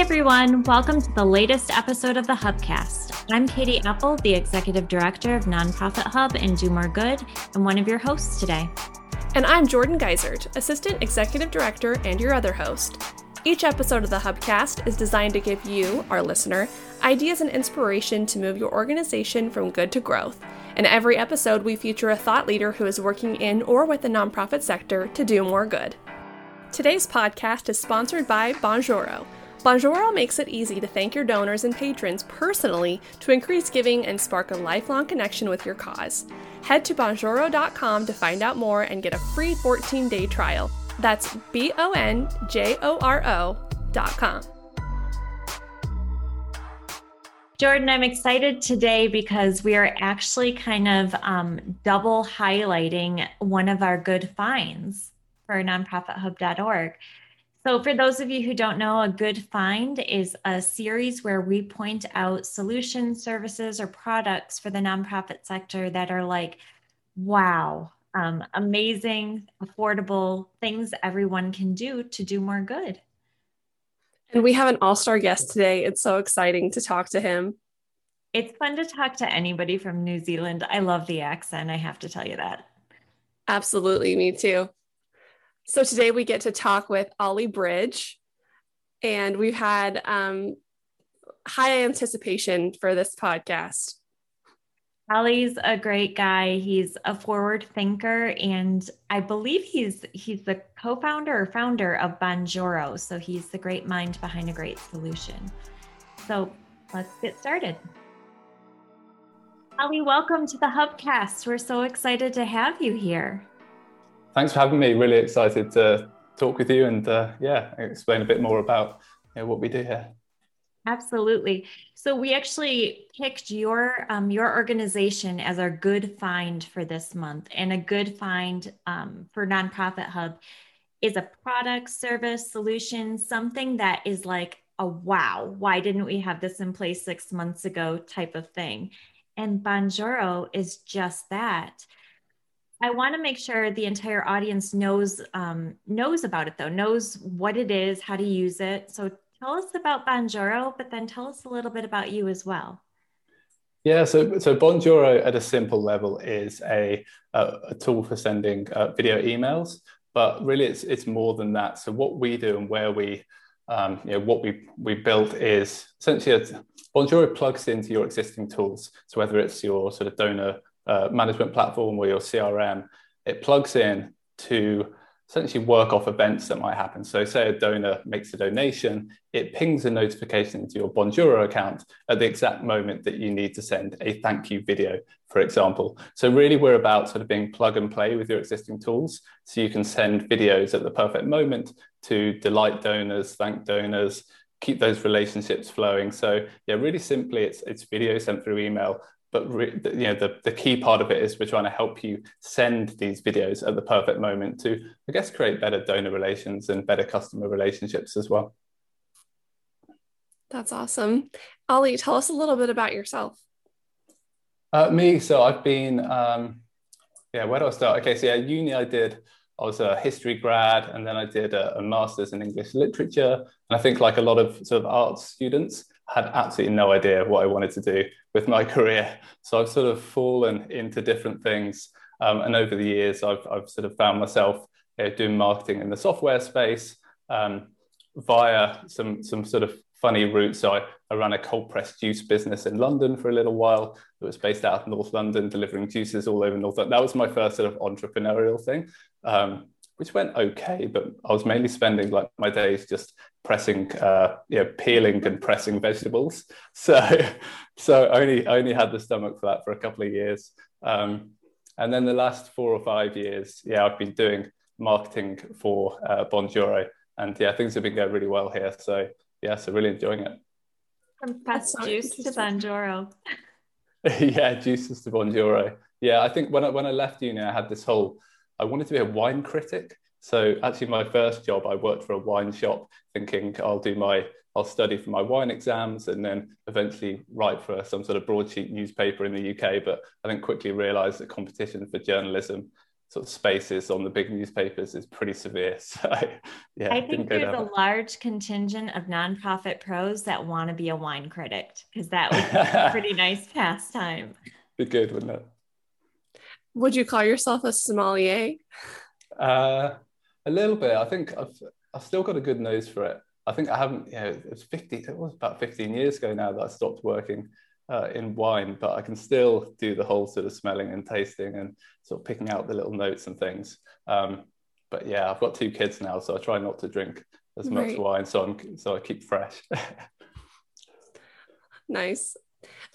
everyone. Welcome to the latest episode of the Hubcast. I'm Katie Appold, the Executive Director of Nonprofit Hub and Do More Good, and one of your hosts today. And I'm Jordan Geisert, Assistant Executive Director and your other host. Each episode of the Hubcast is designed to give you, our listener, ideas and inspiration to move your organization from good to growth. In every episode, we feature a thought leader who is working in or with the nonprofit sector to do more good. Today's podcast is sponsored by Bonjoro Bonjoro makes it easy to thank your donors and patrons personally to increase giving and spark a lifelong connection with your cause. Head to bonjoro.com to find out more and get a free 14 day trial. That's B O N J O R O.com. Jordan, I'm excited today because we are actually kind of um, double highlighting one of our good finds for nonprofithub.org. So, for those of you who don't know, a good find is a series where we point out solutions, services, or products for the nonprofit sector that are like, wow, um, amazing, affordable things everyone can do to do more good. And we have an all star guest today. It's so exciting to talk to him. It's fun to talk to anybody from New Zealand. I love the accent. I have to tell you that. Absolutely. Me too. So today we get to talk with Oli Bridge, and we've had um, high anticipation for this podcast. Oli's a great guy. He's a forward thinker, and I believe he's he's the co-founder or founder of Bonjoro. So he's the great mind behind a great solution. So let's get started. Oli, welcome to the Hubcast. We're so excited to have you here thanks for having me. Really excited to talk with you and uh, yeah, explain a bit more about you know, what we do here. Absolutely. So we actually picked your um, your organization as our good find for this month, and a good find um, for Nonprofit Hub is a product, service, solution, something that is like a wow. Why didn't we have this in place six months ago? Type of thing, and Bonjoro is just that. I want to make sure the entire audience knows um, knows about it though, knows what it is, how to use it. So tell us about Bonjoro, but then tell us a little bit about you as well. Yeah, so so Bonjoro at a simple level is a a, a tool for sending uh, video emails, but really it's it's more than that. So what we do and where we um, you know what we we built is essentially a, Bonjoro plugs into your existing tools. So whether it's your sort of donor uh, management platform or your CRM, it plugs in to essentially work off events that might happen. So, say a donor makes a donation, it pings a notification into your Bonjoro account at the exact moment that you need to send a thank you video, for example. So, really, we're about sort of being plug and play with your existing tools. So, you can send videos at the perfect moment to delight donors, thank donors. Keep those relationships flowing. So, yeah, really simply, it's it's video sent through email but re- you know the, the key part of it is we're trying to help you send these videos at the perfect moment to i guess create better donor relations and better customer relationships as well. That's awesome. Oli tell us a little bit about yourself. Uh, me so i've been um, yeah where do i start? Okay so yeah uni i did I was a history grad and then I did a, a, master's in English literature. And I think, like a lot of sort of arts students, had absolutely no idea what I wanted to do with my career. So I've sort of fallen into different things. Um, and over the years, I've, I've sort of found myself you know, doing marketing in the software space um, via some, some sort of funny routes. So I, I ran a cold pressed juice business in London for a little while. It was based out of North London, delivering juices all over North London. That was my first sort of entrepreneurial thing. Um, which went okay, but I was mainly spending like my days just pressing, uh, you know, peeling and pressing vegetables. So, so I only only had the stomach for that for a couple of years, um, and then the last four or five years, yeah, I've been doing marketing for uh, Bonjoro, and yeah, things have been going really well here. So yeah, so really enjoying it. From pressed juice to Bonjoro. yeah, juices to Bonjoro. Yeah, I think when I when I left uni, I had this whole I wanted to be a wine critic. So actually, my first job, I worked for a wine shop, thinking I'll do my, I'll study for my wine exams, and then eventually write for some sort of broadsheet newspaper in the UK. But I then quickly realised that competition for journalism sort of spaces on the big newspapers is pretty severe. So yeah, I think there's a large contingent of nonprofit pros that want to be a wine critic because that would be a pretty nice pastime. Be good, wouldn't it? Would you call yourself a sommelier? Uh, a little bit. I think I've I've still got a good nose for it. I think I haven't. You know, it was fifty. It was about fifteen years ago now that I stopped working uh, in wine, but I can still do the whole sort of smelling and tasting and sort of picking out the little notes and things. Um, but yeah, I've got two kids now, so I try not to drink as much right. wine, so I'm so I keep fresh. nice.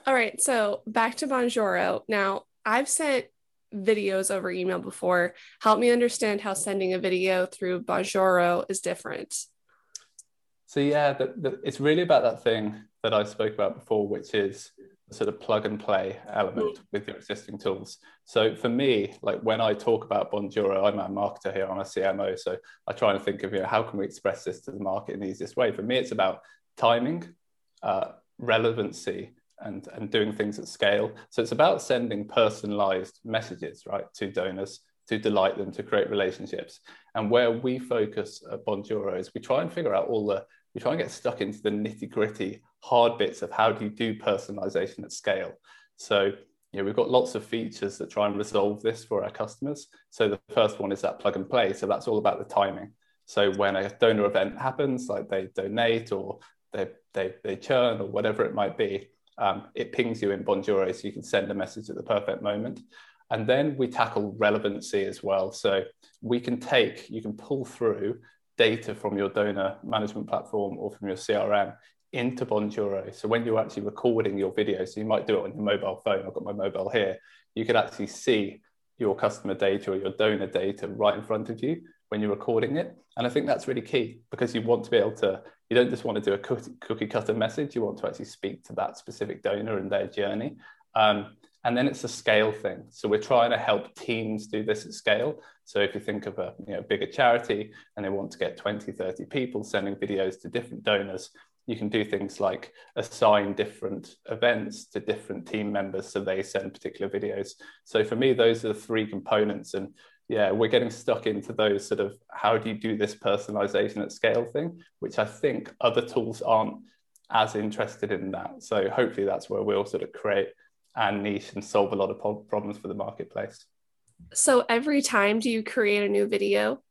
All right, so back to Bonjoro. Now, I've sent videos over email before. Help me understand how sending a video through Bonjoro is different. So yeah, the, the, it's really about that thing that I spoke about before, which is sort of plug and play element with your existing tools. So for me, like when I talk about Bonjoro, I'm a marketer here, I'm a CMO. So I try and think of, you know, how can we express this to the market in the easiest way? For me, it's about timing, uh, relevancy, and, and doing things at scale. So it's about sending personalized messages, right, to donors to delight them, to create relationships. And where we focus at Bonjoro is we try and figure out all the, we try and get stuck into the nitty gritty hard bits of how do you do personalization at scale. So you know, we've got lots of features that try and resolve this for our customers. So the first one is that plug and play. So that's all about the timing. So when a donor event happens, like they donate or they, they, they churn or whatever it might be, um, it pings you in Bonjoro so you can send a message at the perfect moment. And then we tackle relevancy as well. So we can take, you can pull through data from your donor management platform or from your CRM into Bonjoro. So when you're actually recording your video, so you might do it on your mobile phone, I've got my mobile here, you can actually see your customer data or your donor data right in front of you when you're recording it. And I think that's really key because you want to be able to, you don't just want to do a cookie cutter message, you want to actually speak to that specific donor and their journey. Um, and then it's a scale thing. So we're trying to help teams do this at scale. So if you think of a you know, bigger charity and they want to get 20, 30 people sending videos to different donors, you can do things like assign different events to different team members so they send particular videos. So for me, those are the three components. And yeah, we're getting stuck into those sort of how do you do this personalization at scale thing, which I think other tools aren't as interested in that. So hopefully that's where we'll sort of create and niche and solve a lot of problems for the marketplace. So every time do you create a new video?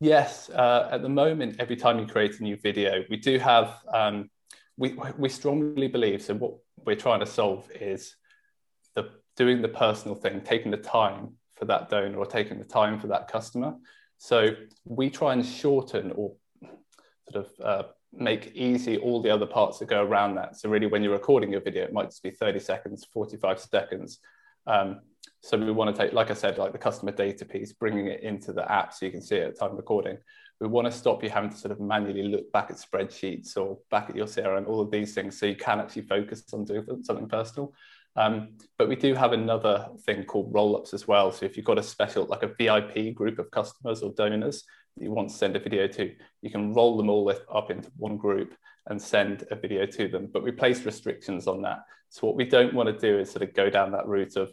Yes, uh, at the moment, every time you create a new video, we do have, um, we, we strongly believe, so what we're trying to solve is the doing the personal thing, taking the time for that donor or taking the time for that customer. So we try and shorten or sort of uh, make easy all the other parts that go around that. So really, when you're recording your video, it might just be 30 seconds, 45 seconds. Um, so we want to take, like I said, like the customer data piece, bringing it into the app so you can see it at time recording. We want to stop you having to sort of manually look back at spreadsheets or back at your CRM, all of these things, so you can actually focus on doing something personal. Um, but we do have another thing called roll-ups as well. So if you've got a special, like a VIP group of customers or donors, that you want to send a video to, you can roll them all up into one group and send a video to them. But we place restrictions on that. So what we don't want to do is sort of go down that route of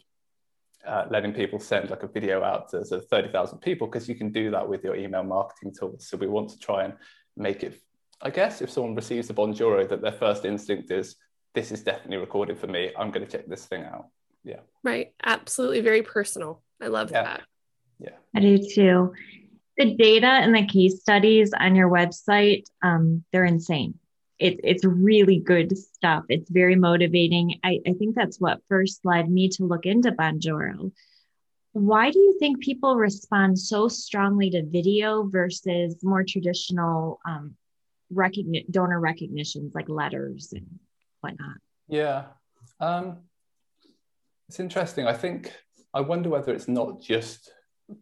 uh, letting people send like a video out to sort of 30,000 people because you can do that with your email marketing tools. So we want to try and make it, I guess, if someone receives a Bonjoro, that their first instinct is, this is definitely recorded for me. I'm going to check this thing out. Yeah. Right. Absolutely. Very personal. I love yeah. that. Yeah. I do too the data and the case studies on your website, um, they're insane. It, it's really good stuff. It's very motivating. I, I think that's what first led me to look into Bonjoro. Why do you think people respond so strongly to video versus more traditional um, recogni- donor recognitions like letters and whatnot? Yeah. Um, it's interesting. I think, I wonder whether it's not just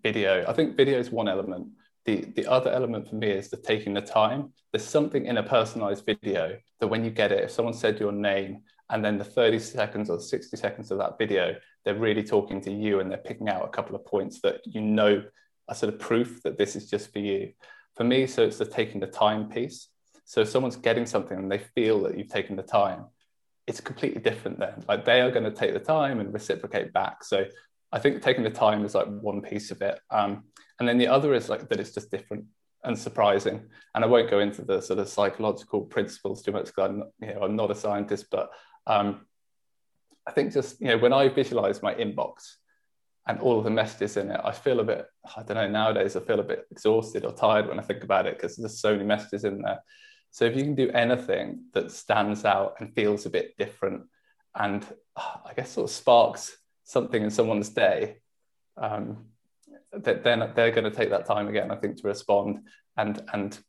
video. I think video is one element. The, the other element for me is the taking the time. There's something in a personalized video that when you get it, if someone said your name and then the 30 seconds or 60 seconds of that video, they're really talking to you and they're picking out a couple of points that you know are sort of proof that this is just for you. For me, so it's the taking the time piece. So if someone's getting something and they feel that you've taken the time, it's completely different then. Like they are going to take the time and reciprocate back. So I think taking the time is like one piece of it. Um, and then the other is like that it's just different and surprising. And I won't go into the sort of psychological principles too much because I'm, you know, I'm not a scientist, but um, I think just, you know, when I visualize my inbox and all of the messages in it, I feel a bit, I don't know, nowadays I feel a bit exhausted or tired when I think about it because there's so many messages in there. So if you can do anything that stands out and feels a bit different and I guess sort of sparks something in someone's day, um, that then they're going to take that time again, I think, to respond and and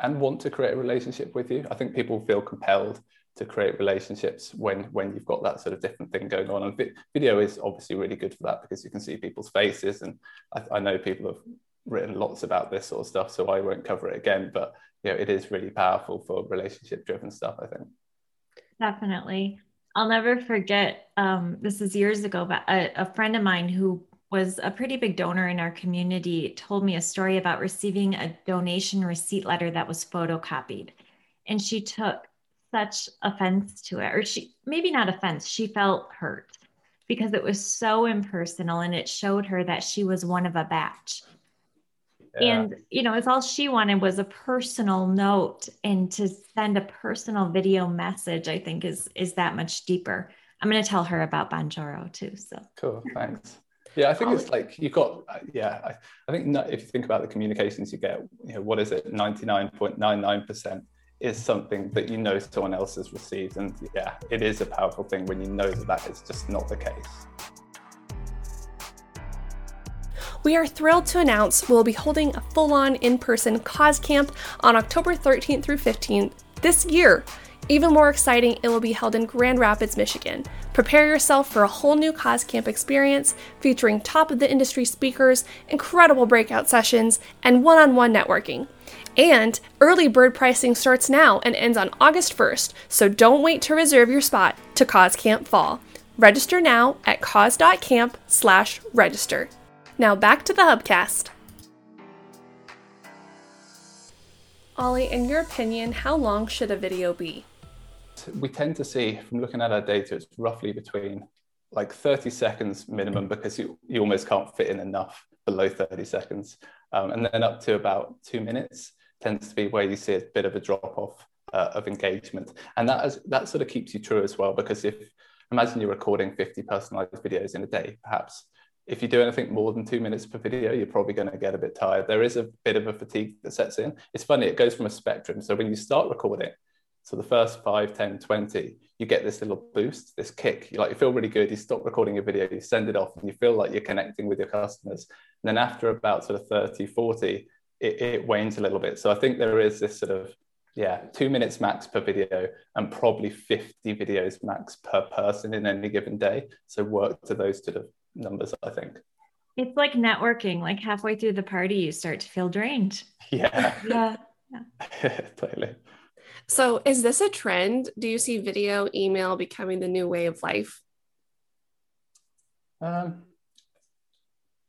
and want to create a relationship with you. I think people feel compelled to create relationships when when you've got that sort of different thing going on. And vi- video is obviously really good for that because you can see people's faces. And I, I, know people have written lots about this sort of stuff, so I won't cover it again. But you know, it is really powerful for relationship driven stuff. I think. Definitely. I'll never forget. Um, this is years ago, but a, a friend of mine who was a pretty big donor in our community told me a story about receiving a donation receipt letter that was photocopied and she took such offense to it or she maybe not offense she felt hurt because it was so impersonal and it showed her that she was one of a batch yeah. and you know it's all she wanted was a personal note and to send a personal video message i think is is that much deeper i'm going to tell her about bonjoro too so cool thanks yeah, I think it's like you've got, uh, yeah, I, I think if you think about the communications you get, you know, what is it, 99.99% is something that you know someone else has received. And yeah, it is a powerful thing when you know that that is just not the case. We are thrilled to announce we'll be holding a full on in person cause camp on October 13th through 15th this year. Even more exciting, it will be held in Grand Rapids, Michigan. Prepare yourself for a whole new Cause Camp experience featuring top of the industry speakers, incredible breakout sessions, and one on one networking. And early bird pricing starts now and ends on August 1st, so don't wait to reserve your spot to Cause Camp Fall. Register now at cause.camp/register. Now back to the Hubcast. Oli, in your opinion, how long should a video be? we tend to see from looking at our data, it's roughly between like 30 seconds minimum because you, you almost can't fit in enough below 30 seconds. Um, and then up to about two minutes tends to be where you see a bit of a drop off uh, of engagement. And that, is, that sort of keeps you true as well, because if imagine you're recording 50 personalized videos in a day, perhaps if you do anything more than two minutes per video, you're probably going to get a bit tired. There is a bit of a fatigue that sets in. It's funny, it goes from a spectrum. So when you start recording, so the first 5, 10, 20, you get this little boost, this kick. You like you feel really good. You stop recording your video, you send it off, and you feel like you're connecting with your customers. And then after about sort of 30, 40, it, it wanes a little bit. So I think there is this sort of yeah, two minutes max per video and probably 50 videos max per person in any given day. So work to those sort of numbers, I think. It's like networking, like halfway through the party, you start to feel drained. Yeah. Yeah. yeah. totally. So, is this a trend? Do you see video email becoming the new way of life? Um,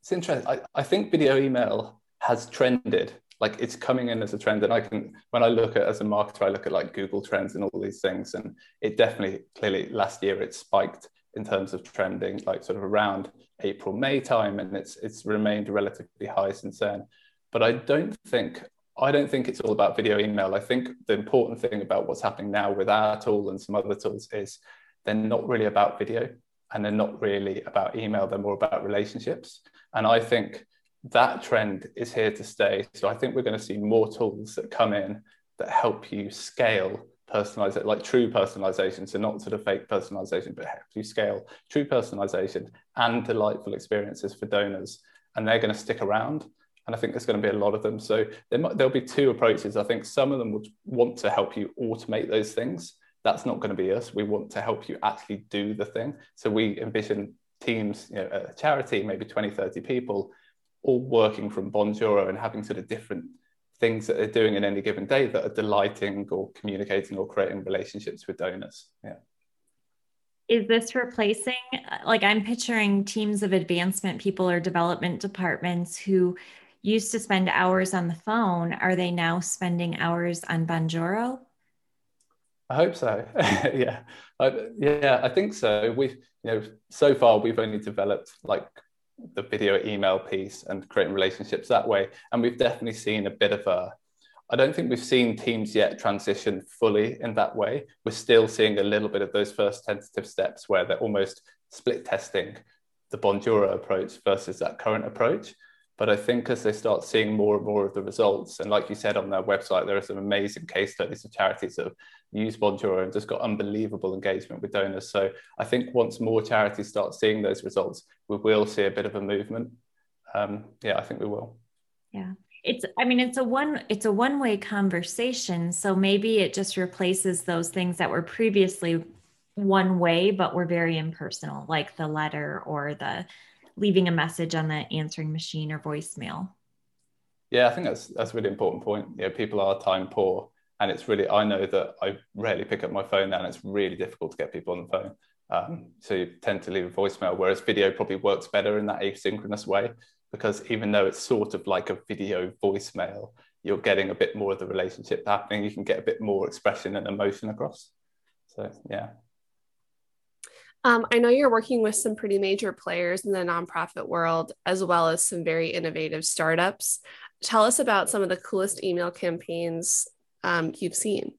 it's interesting. I, I think video email has trended. Like it's coming in as a trend, and I can when I look at as a marketer, I look at like Google Trends and all these things, and it definitely clearly last year it spiked in terms of trending, like sort of around April May time, and it's it's remained relatively high since then. But I don't think I don't think it's all about video email. I think the important thing about what's happening now with our tool and some other tools is they're not really about video and they're not really about email. They're more about relationships. And I think that trend is here to stay. So I think we're going to see more tools that come in that help you scale personalization, like true personalization. So not sort of fake personalization, but you scale true personalization and delightful experiences for donors. And they're going to stick around and I think there's going to be a lot of them. So there might, there'll be two approaches. I think some of them would want to help you automate those things. That's not going to be us. We want to help you actually do the thing. So we envision teams, you know, a charity, maybe 20, 30 people, all working from Bonjoro and having sort of different things that they're doing in any given day that are delighting or communicating or creating relationships with donors. Yeah is this replacing like i'm picturing teams of advancement people or development departments who used to spend hours on the phone, are they now spending hours on Bonjoro? I hope so. yeah, I, yeah, I think so. We've, you know, so far we've only developed like the video email piece and creating relationships that way. And we've definitely seen a bit of a, I don't think we've seen teams yet transition fully in that way. We're still seeing a little bit of those first tentative steps where they're almost split testing the Bonjoro approach versus that current approach. But I think as they start seeing more and more of the results, and like you said on their website, there are some amazing case studies of charities that have used Bonjoro and just got unbelievable engagement with donors. So I think once more charities start seeing those results, we will see a bit of a movement. Um, yeah, I think we will. Yeah. It's I mean it's a one it's a one way conversation so maybe it just replaces those things that were previously one way but were very impersonal like the letter or the leaving a message on the answering machine or voicemail. Yeah, I think that's that's a really important point. Yeah, people are time poor, and it's really I know that I rarely pick up my phone now, and it's really difficult to get people on the phone. Um, so you tend to leave a voicemail, whereas video probably works better in that asynchronous way because even though it's sort of like a video voicemail, you're getting a bit more of the relationship happening. You can get a bit more expression and emotion across. So yeah. Um, I know you're working with some pretty major players in the nonprofit world, as well as some very innovative startups. Tell us about some of the coolest email campaigns um, you've seen.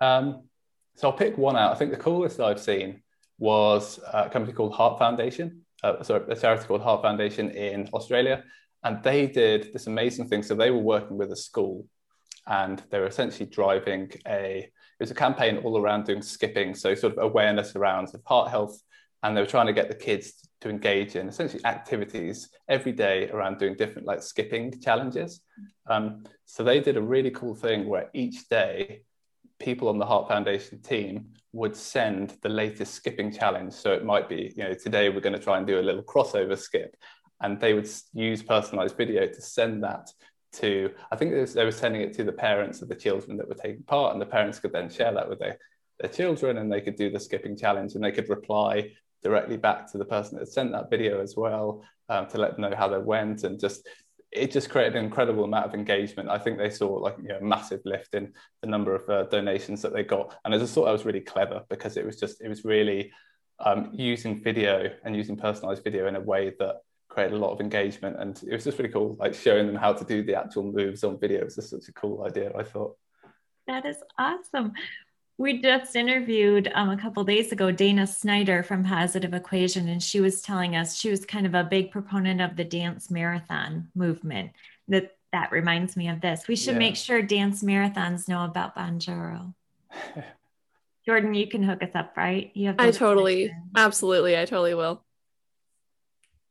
Um, so I'll pick one out. I think the coolest I've seen was a company called Heart Foundation. Uh, sorry, a charity called Heart Foundation in Australia, and they did this amazing thing. So they were working with a school, and they were essentially driving a was a campaign all around doing skipping, so sort of awareness around heart health, and they were trying to get the kids to engage in essentially activities every day around doing different like skipping challenges. Um, so they did a really cool thing where each day people on the Heart Foundation team would send the latest skipping challenge. So it might be, you know, today we're going to try and do a little crossover skip. And they would use personalized video to send that to i think was, they were sending it to the parents of the children that were taking part and the parents could then share that with their, their children and they could do the skipping challenge and they could reply directly back to the person that sent that video as well um, to let them know how they went and just it just created an incredible amount of engagement. I think they saw like you know, a massive lift in the number of uh, donations that they got, and I just thought that was really clever because it was just it was really um, using video and using personalized video in a way that created a lot of engagement and it was just really cool like showing them how to do the actual moves on video. It was just such a cool idea i thought. That is awesome. We just interviewed um, a couple days ago dana snyder from positive equation and she was telling us she was kind of a big proponent of the dance marathon movement. That that reminds me of this. We should yeah. make sure dance marathons know about bonjoro jordan you can hook us up right? You have i totally absolutely i totally will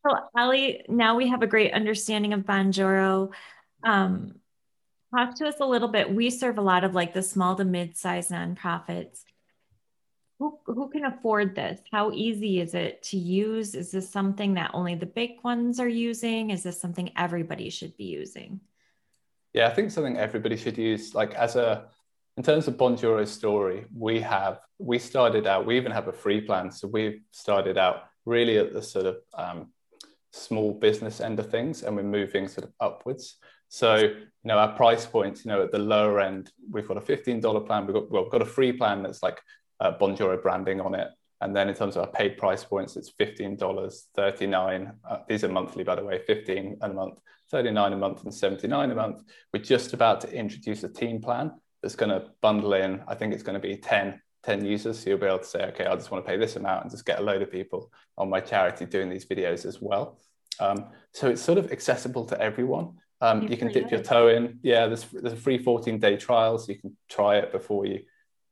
so, Oli, now we have a great understanding of Bonjoro. Um, talk to us a little bit. We serve a lot of like the small to mid-sized nonprofits. Who, who can afford this? How easy is it to use? Is this something that only the big ones are using? Is this something everybody should be using? Yeah, I think something everybody should use. Like as a, in terms of Bonjoro's story, we have we started out. We even have a free plan, so we've started out really at the sort of um, small business end of things and we're moving sort of upwards. So, you know, our price points, you know, at the lower end, we've got a $15 plan. We've got, well, we've got a free plan that's like uh, branding on it. And then in terms of our paid price points, it's $15, 39. Uh, these are monthly, by the way, 15 a month, 39 a month and 79 a month. We're just about to introduce a team plan that's going to bundle in, I think it's going to be 10 10 users. So you'll be able to say, okay, I just want to pay this amount and just get a load of people on my charity doing these videos as well. Um, so it's sort of accessible to everyone. Um, you can dip your toe in. Yeah, there's, there's a free 14 day trial, so you can try it before you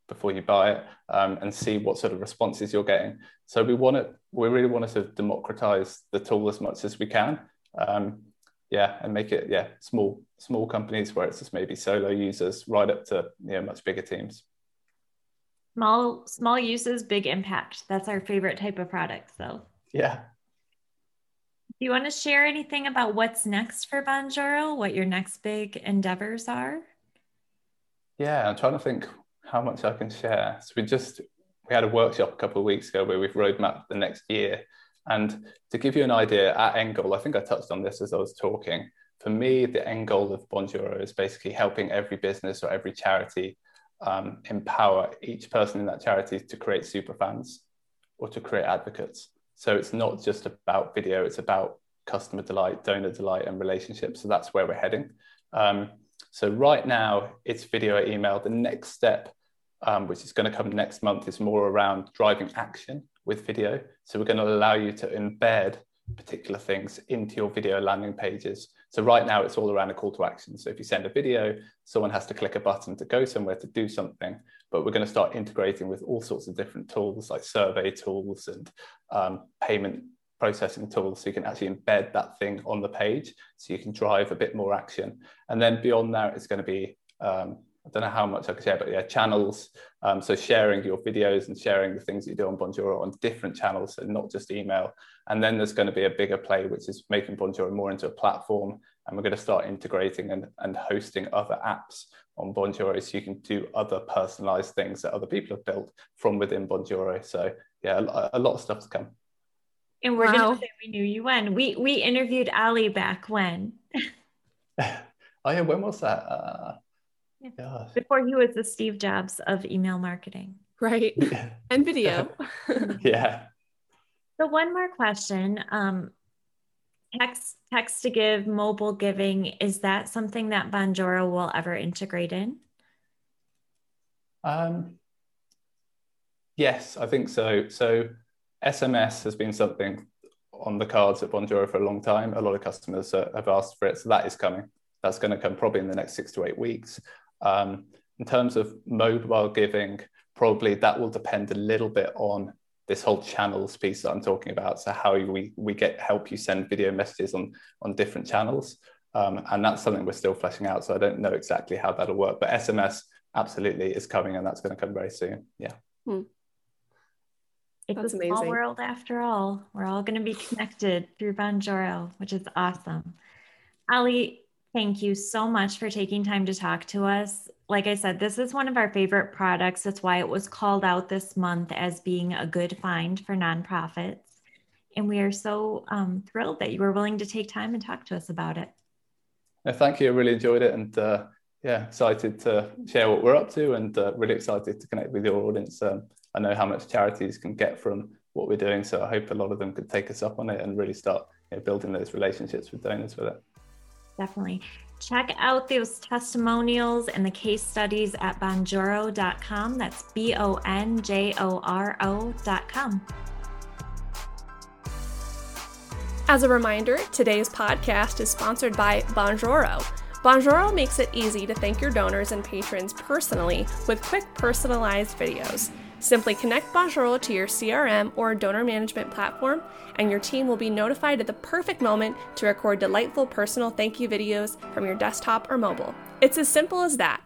before you buy it um, and see what sort of responses you're getting. So we want to, we really want to sort of democratize the tool as much as we can. Um, yeah, and make it yeah small small companies where it's just maybe solo users right up to you know much bigger teams. Small small uses, big impact. That's our favorite type of product. So yeah. Do you want to share anything about what's next for Bonjoro? What your next big endeavors are? Yeah, I'm trying to think how much I can share. So we just we had a workshop a couple of weeks ago where we've roadmapped the next year. And to give you an idea, at end goal, I think I touched on this as I was talking. For me, the end goal of Bonjoro is basically helping every business or every charity um, empower each person in that charity to create super fans or to create advocates. So it's not just about video, it's about customer delight, donor delight, and relationships. So that's where we're heading. Um, so right now, it's video email. The next step, um, which is going to come next month, is more around driving action with video. So we're going to allow you to embed particular things into your video landing pages. So right now it's all around a call to action. So if you send a video, someone has to click a button to go somewhere to do something. But we're going to start integrating with all sorts of different tools like survey tools and um, payment processing tools so you can actually embed that thing on the page so you can drive a bit more action. And then beyond that, it's going to be um, I don't know how much I can share, but yeah, channels. Um, so sharing your videos and sharing the things you do on Bonjoro on different channels, so not just email. And then there's going to be a bigger play, which is making Bonjoro more into a platform. And we're going to start integrating and, and hosting other apps on Bonjoro so you can do other personalized things that other people have built from within Bonjoro. So yeah, a, a lot of stuff to come. And we're wow. going to say we knew you when. We, we interviewed Oli back when. oh yeah, when was that? Uh, yeah. Before he was the Steve Jobs of email marketing. Right. and video. yeah. So one more question. Um, text text to give, mobile giving, is that something that Bonjoro will ever integrate in? Um, yes, I think so. So SMS has been something on the cards at Bonjoro for a long time. A lot of customers uh, have asked for it, so that is coming. That's going to come probably in the next six to eight weeks. Um, in terms of mobile giving, probably that will depend a little bit on this whole channels piece that I'm talking about. So how we we get help you send video messages on on different channels, um, and that's something we're still fleshing out. So I don't know exactly how that'll work, but SMS absolutely is coming, and that's going to come very soon. Yeah. Hmm. It's that's a amazing. small world after all. We're all going to be connected through Bonjoro, which is awesome. Oli, Thank you so much for taking time to talk to us. Like I said, this is one of our favorite products. That's why it was called out this month as being a good find for nonprofits. And we are so um, thrilled that you were willing to take time and talk to us about it. Thank you. I really enjoyed it. And uh, yeah, excited to share what we're up to and uh, really excited to connect with your audience. Um, I know how much charities can get from what we're doing. So I hope a lot of them could take us up on it and really start you know, building those relationships with donors with it. Definitely. Check out those testimonials and the case studies at bonjoro.com. That's B O N J O R O.com. As a reminder, today's podcast is sponsored by Bonjoro. Bonjoro makes it easy to thank your donors and patrons personally with quick personalized videos. Simply connect Bonjoro to your CRM or donor management platform, and your team will be notified at the perfect moment to record delightful personal thank you videos from your desktop or mobile. It's as simple as that.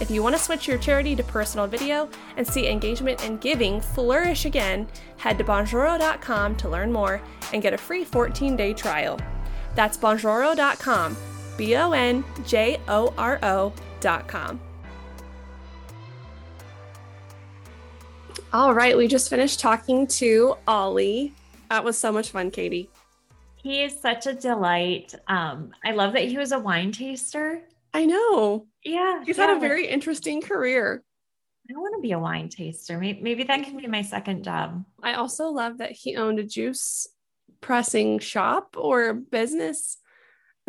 If you want to switch your charity to personal video and see engagement and giving flourish again, head to bonjoro.com to learn more and get a free 14 day trial. That's bonjoro.com, B O N J O R O.com. All right, we just finished talking to Oli. That was so much fun, Katie. He is such a delight. Um, I love that he was a wine taster. I know. Yeah. He's yeah. had a very interesting career. I want to be a wine taster. Maybe, maybe that can be my second job. I also love that he owned a juice pressing shop or business.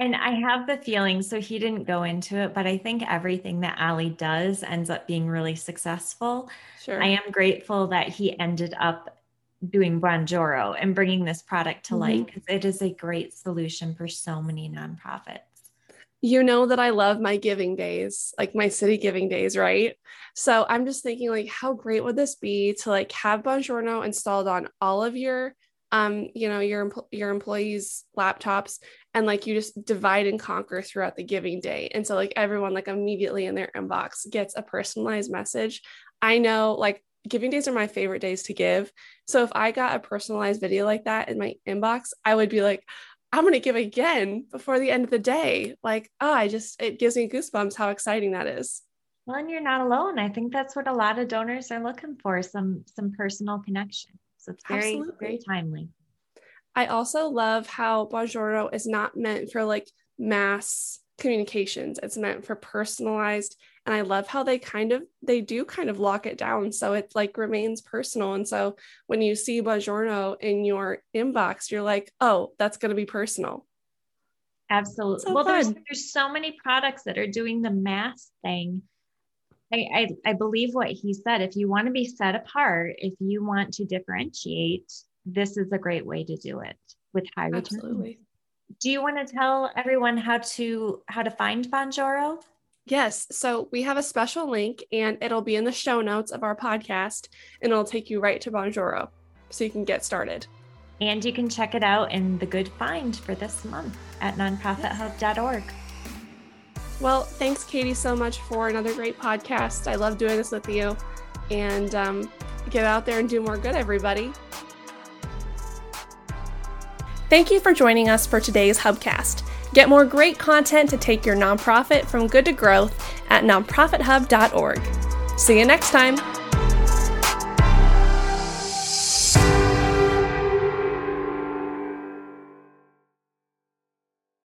And I have the feeling, so he didn't go into it, but I think everything that Oli does ends up being really successful. Sure. I am grateful that he ended up doing Bonjoro and bringing this product to mm-hmm. light because it is a great solution for so many nonprofits. You know that I love my giving days, like my city giving days, right? So I'm just thinking, like, how great would this be to like have Bonjoro installed on all of your um, you know, your your employees' laptops, and like you just divide and conquer throughout the giving day. And so like everyone like immediately in their inbox gets a personalized message. I know like giving days are my favorite days to give. So if I got a personalized video like that in my inbox, I would be like, I'm going to give again before the end of the day. Like, oh, I just, it gives me goosebumps how exciting that is. Well, and you're not alone. I think that's what a lot of donors are looking for some, some personal connection. So it's very, Absolutely. very timely. I also love how Bonjoro is not meant for like mass communications. It's meant for personalized and I love how they kind of they do kind of lock it down so it like remains personal. And so when you see Bonjoro in your inbox, you're like, "Oh, that's going to be personal." Absolutely. So well, there's there's so many products that are doing the mass thing. I, I, I believe what he said. If you want to be set apart, if you want to differentiate, this is a great way to do it with high return. Absolutely. Do you want to tell everyone how to how to find Bonjoro? Yes. So we have a special link and it'll be in the show notes of our podcast and it'll take you right to Bonjoro so you can get started. And you can check it out in the good find for this month at nonprofithub.org. Well, thanks, Katie, so much for another great podcast. I love doing this with you. And um, get out there and do more good, everybody. Thank you for joining us for today's Hubcast. Get more great content to take your nonprofit from good to growth at nonprofithub.org. See you next time.